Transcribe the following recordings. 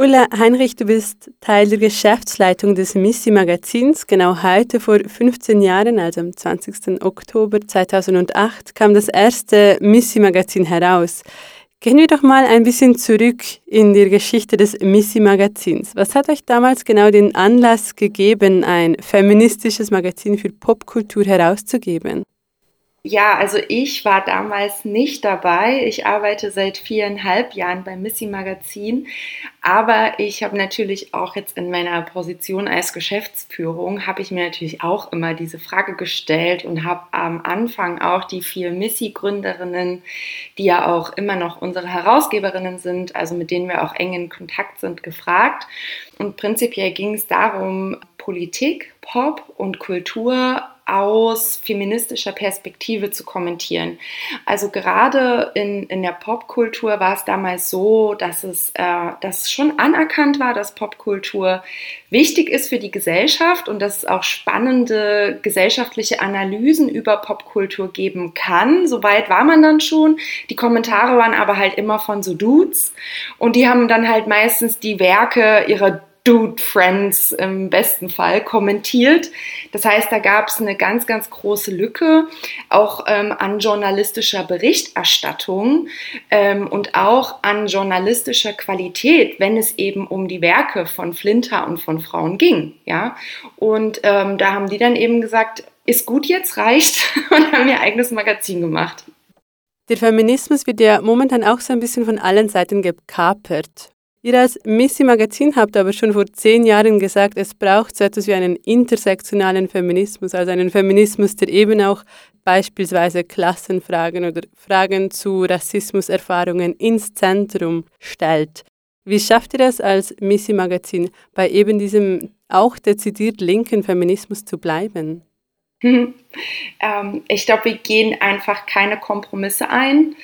Ulla Heinrich, du bist Teil der Geschäftsleitung des Missy Magazins. Genau heute vor 15 Jahren, also am 20. Oktober 2008, kam das erste Missy Magazin heraus. Gehen wir doch mal ein bisschen zurück in die Geschichte des Missy Magazins. Was hat euch damals genau den Anlass gegeben, ein feministisches Magazin für Popkultur herauszugeben? Ja, also ich war damals nicht dabei. Ich arbeite seit viereinhalb Jahren beim Missy Magazin, aber ich habe natürlich auch jetzt in meiner Position als Geschäftsführung, habe ich mir natürlich auch immer diese Frage gestellt und habe am Anfang auch die vier Missy-Gründerinnen, die ja auch immer noch unsere Herausgeberinnen sind, also mit denen wir auch eng in Kontakt sind, gefragt. Und prinzipiell ging es darum, Politik, Pop und Kultur aus feministischer Perspektive zu kommentieren. Also gerade in, in der Popkultur war es damals so, dass es, äh, dass schon anerkannt war, dass Popkultur wichtig ist für die Gesellschaft und dass es auch spannende gesellschaftliche Analysen über Popkultur geben kann. Soweit war man dann schon. Die Kommentare waren aber halt immer von so Dudes und die haben dann halt meistens die Werke ihrer Dude Friends im besten Fall kommentiert. Das heißt, da gab es eine ganz, ganz große Lücke auch ähm, an journalistischer Berichterstattung ähm, und auch an journalistischer Qualität, wenn es eben um die Werke von Flinter und von Frauen ging. Ja? Und ähm, da haben die dann eben gesagt, ist gut jetzt, reicht und haben ihr eigenes Magazin gemacht. Der Feminismus wird ja momentan auch so ein bisschen von allen Seiten gekapert. Ihr als Missy Magazin habt aber schon vor zehn Jahren gesagt, es braucht so etwas wie einen intersektionalen Feminismus, also einen Feminismus, der eben auch beispielsweise Klassenfragen oder Fragen zu Rassismuserfahrungen ins Zentrum stellt. Wie schafft ihr das als Missy Magazin, bei eben diesem auch dezidiert linken Feminismus zu bleiben? ähm, ich glaube, wir gehen einfach keine Kompromisse ein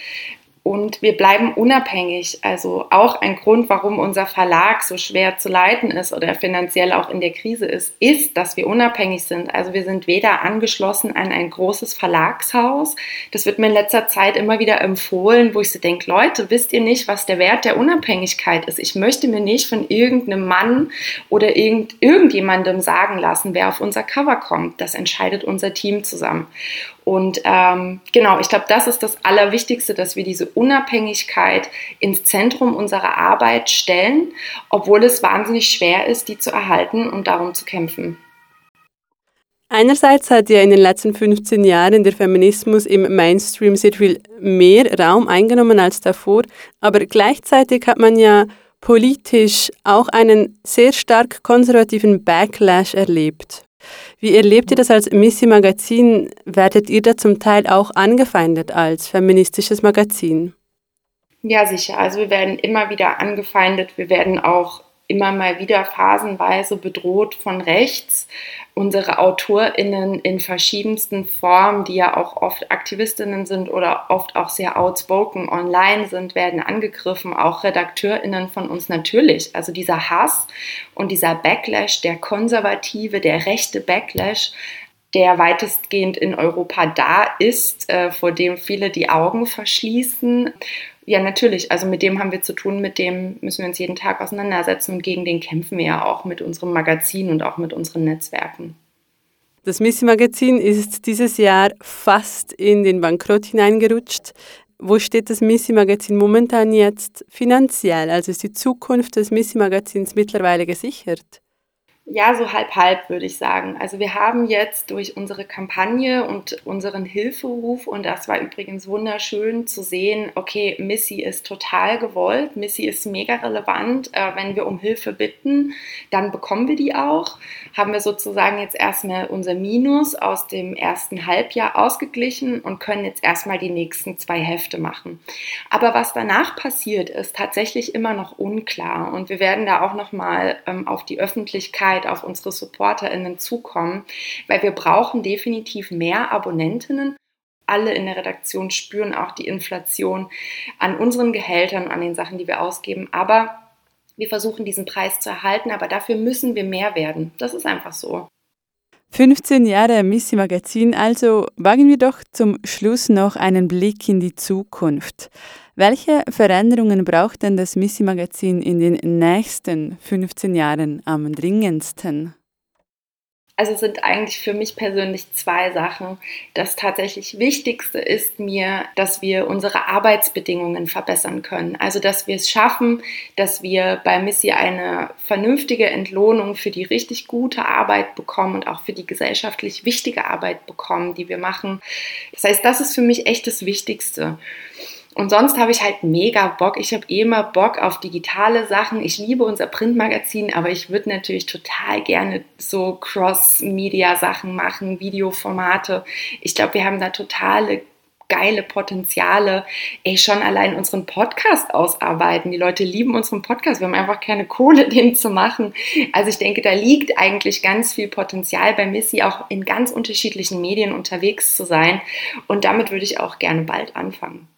und wir bleiben unabhängig. Also auch ein Grund, warum unser Verlag so schwer zu leiten ist oder finanziell auch in der Krise ist, ist, dass wir unabhängig sind. Also wir sind weder angeschlossen an ein großes Verlagshaus. Das wird mir in letzter Zeit immer wieder empfohlen, wo ich so denke, Leute, wisst ihr nicht, was der Wert der Unabhängigkeit ist? Ich möchte mir nicht von irgendeinem Mann oder irgend, irgendjemandem sagen lassen, wer auf unser Cover kommt. Das entscheidet unser Team zusammen. Und ähm, genau, ich glaube, das ist das Allerwichtigste, dass wir diese Unabhängigkeit ins Zentrum unserer Arbeit stellen, obwohl es wahnsinnig schwer ist, die zu erhalten und darum zu kämpfen. Einerseits hat ja in den letzten 15 Jahren der Feminismus im Mainstream sehr viel mehr Raum eingenommen als davor, aber gleichzeitig hat man ja politisch auch einen sehr stark konservativen Backlash erlebt. Wie erlebt ihr das als Missy Magazin? Werdet ihr da zum Teil auch angefeindet als feministisches Magazin? Ja, sicher. Also wir werden immer wieder angefeindet. Wir werden auch immer mal wieder phasenweise bedroht von rechts. Unsere AutorInnen in verschiedensten Formen, die ja auch oft AktivistInnen sind oder oft auch sehr outspoken online sind, werden angegriffen. Auch RedakteurInnen von uns natürlich. Also dieser Hass und dieser Backlash, der konservative, der rechte Backlash, der weitestgehend in Europa da ist, äh, vor dem viele die Augen verschließen ja, natürlich. Also mit dem haben wir zu tun, mit dem müssen wir uns jeden Tag auseinandersetzen und gegen den kämpfen wir ja auch mit unserem Magazin und auch mit unseren Netzwerken. Das Missy Magazin ist dieses Jahr fast in den Bankrott hineingerutscht. Wo steht das Missy Magazin momentan jetzt finanziell? Also ist die Zukunft des Missy Magazins mittlerweile gesichert? Ja, so halb halb würde ich sagen. Also wir haben jetzt durch unsere Kampagne und unseren Hilferuf, und das war übrigens wunderschön zu sehen, okay, Missy ist total gewollt, Missy ist mega relevant. Äh, wenn wir um Hilfe bitten, dann bekommen wir die auch. Haben wir sozusagen jetzt erstmal unser Minus aus dem ersten Halbjahr ausgeglichen und können jetzt erstmal die nächsten zwei Hefte machen. Aber was danach passiert, ist tatsächlich immer noch unklar. Und wir werden da auch nochmal ähm, auf die Öffentlichkeit Zeit auf unsere SupporterInnen zukommen, weil wir brauchen definitiv mehr Abonnentinnen. Alle in der Redaktion spüren auch die Inflation an unseren Gehältern, an den Sachen, die wir ausgeben. Aber wir versuchen diesen Preis zu erhalten, aber dafür müssen wir mehr werden. Das ist einfach so. 15 Jahre Missy Magazin, also wagen wir doch zum Schluss noch einen Blick in die Zukunft. Welche Veränderungen braucht denn das Missy-Magazin in den nächsten 15 Jahren am dringendsten? Also sind eigentlich für mich persönlich zwei Sachen. Das tatsächlich Wichtigste ist mir, dass wir unsere Arbeitsbedingungen verbessern können. Also dass wir es schaffen, dass wir bei Missy eine vernünftige Entlohnung für die richtig gute Arbeit bekommen und auch für die gesellschaftlich wichtige Arbeit bekommen, die wir machen. Das heißt, das ist für mich echt das Wichtigste. Und sonst habe ich halt mega Bock. Ich habe eh immer Bock auf digitale Sachen. Ich liebe unser Printmagazin, aber ich würde natürlich total gerne so Cross-Media-Sachen machen, Videoformate. Ich glaube, wir haben da totale geile Potenziale, ey, schon allein unseren Podcast ausarbeiten. Die Leute lieben unseren Podcast. Wir haben einfach keine Kohle, den zu machen. Also ich denke, da liegt eigentlich ganz viel Potenzial bei Missy, auch in ganz unterschiedlichen Medien unterwegs zu sein. Und damit würde ich auch gerne bald anfangen.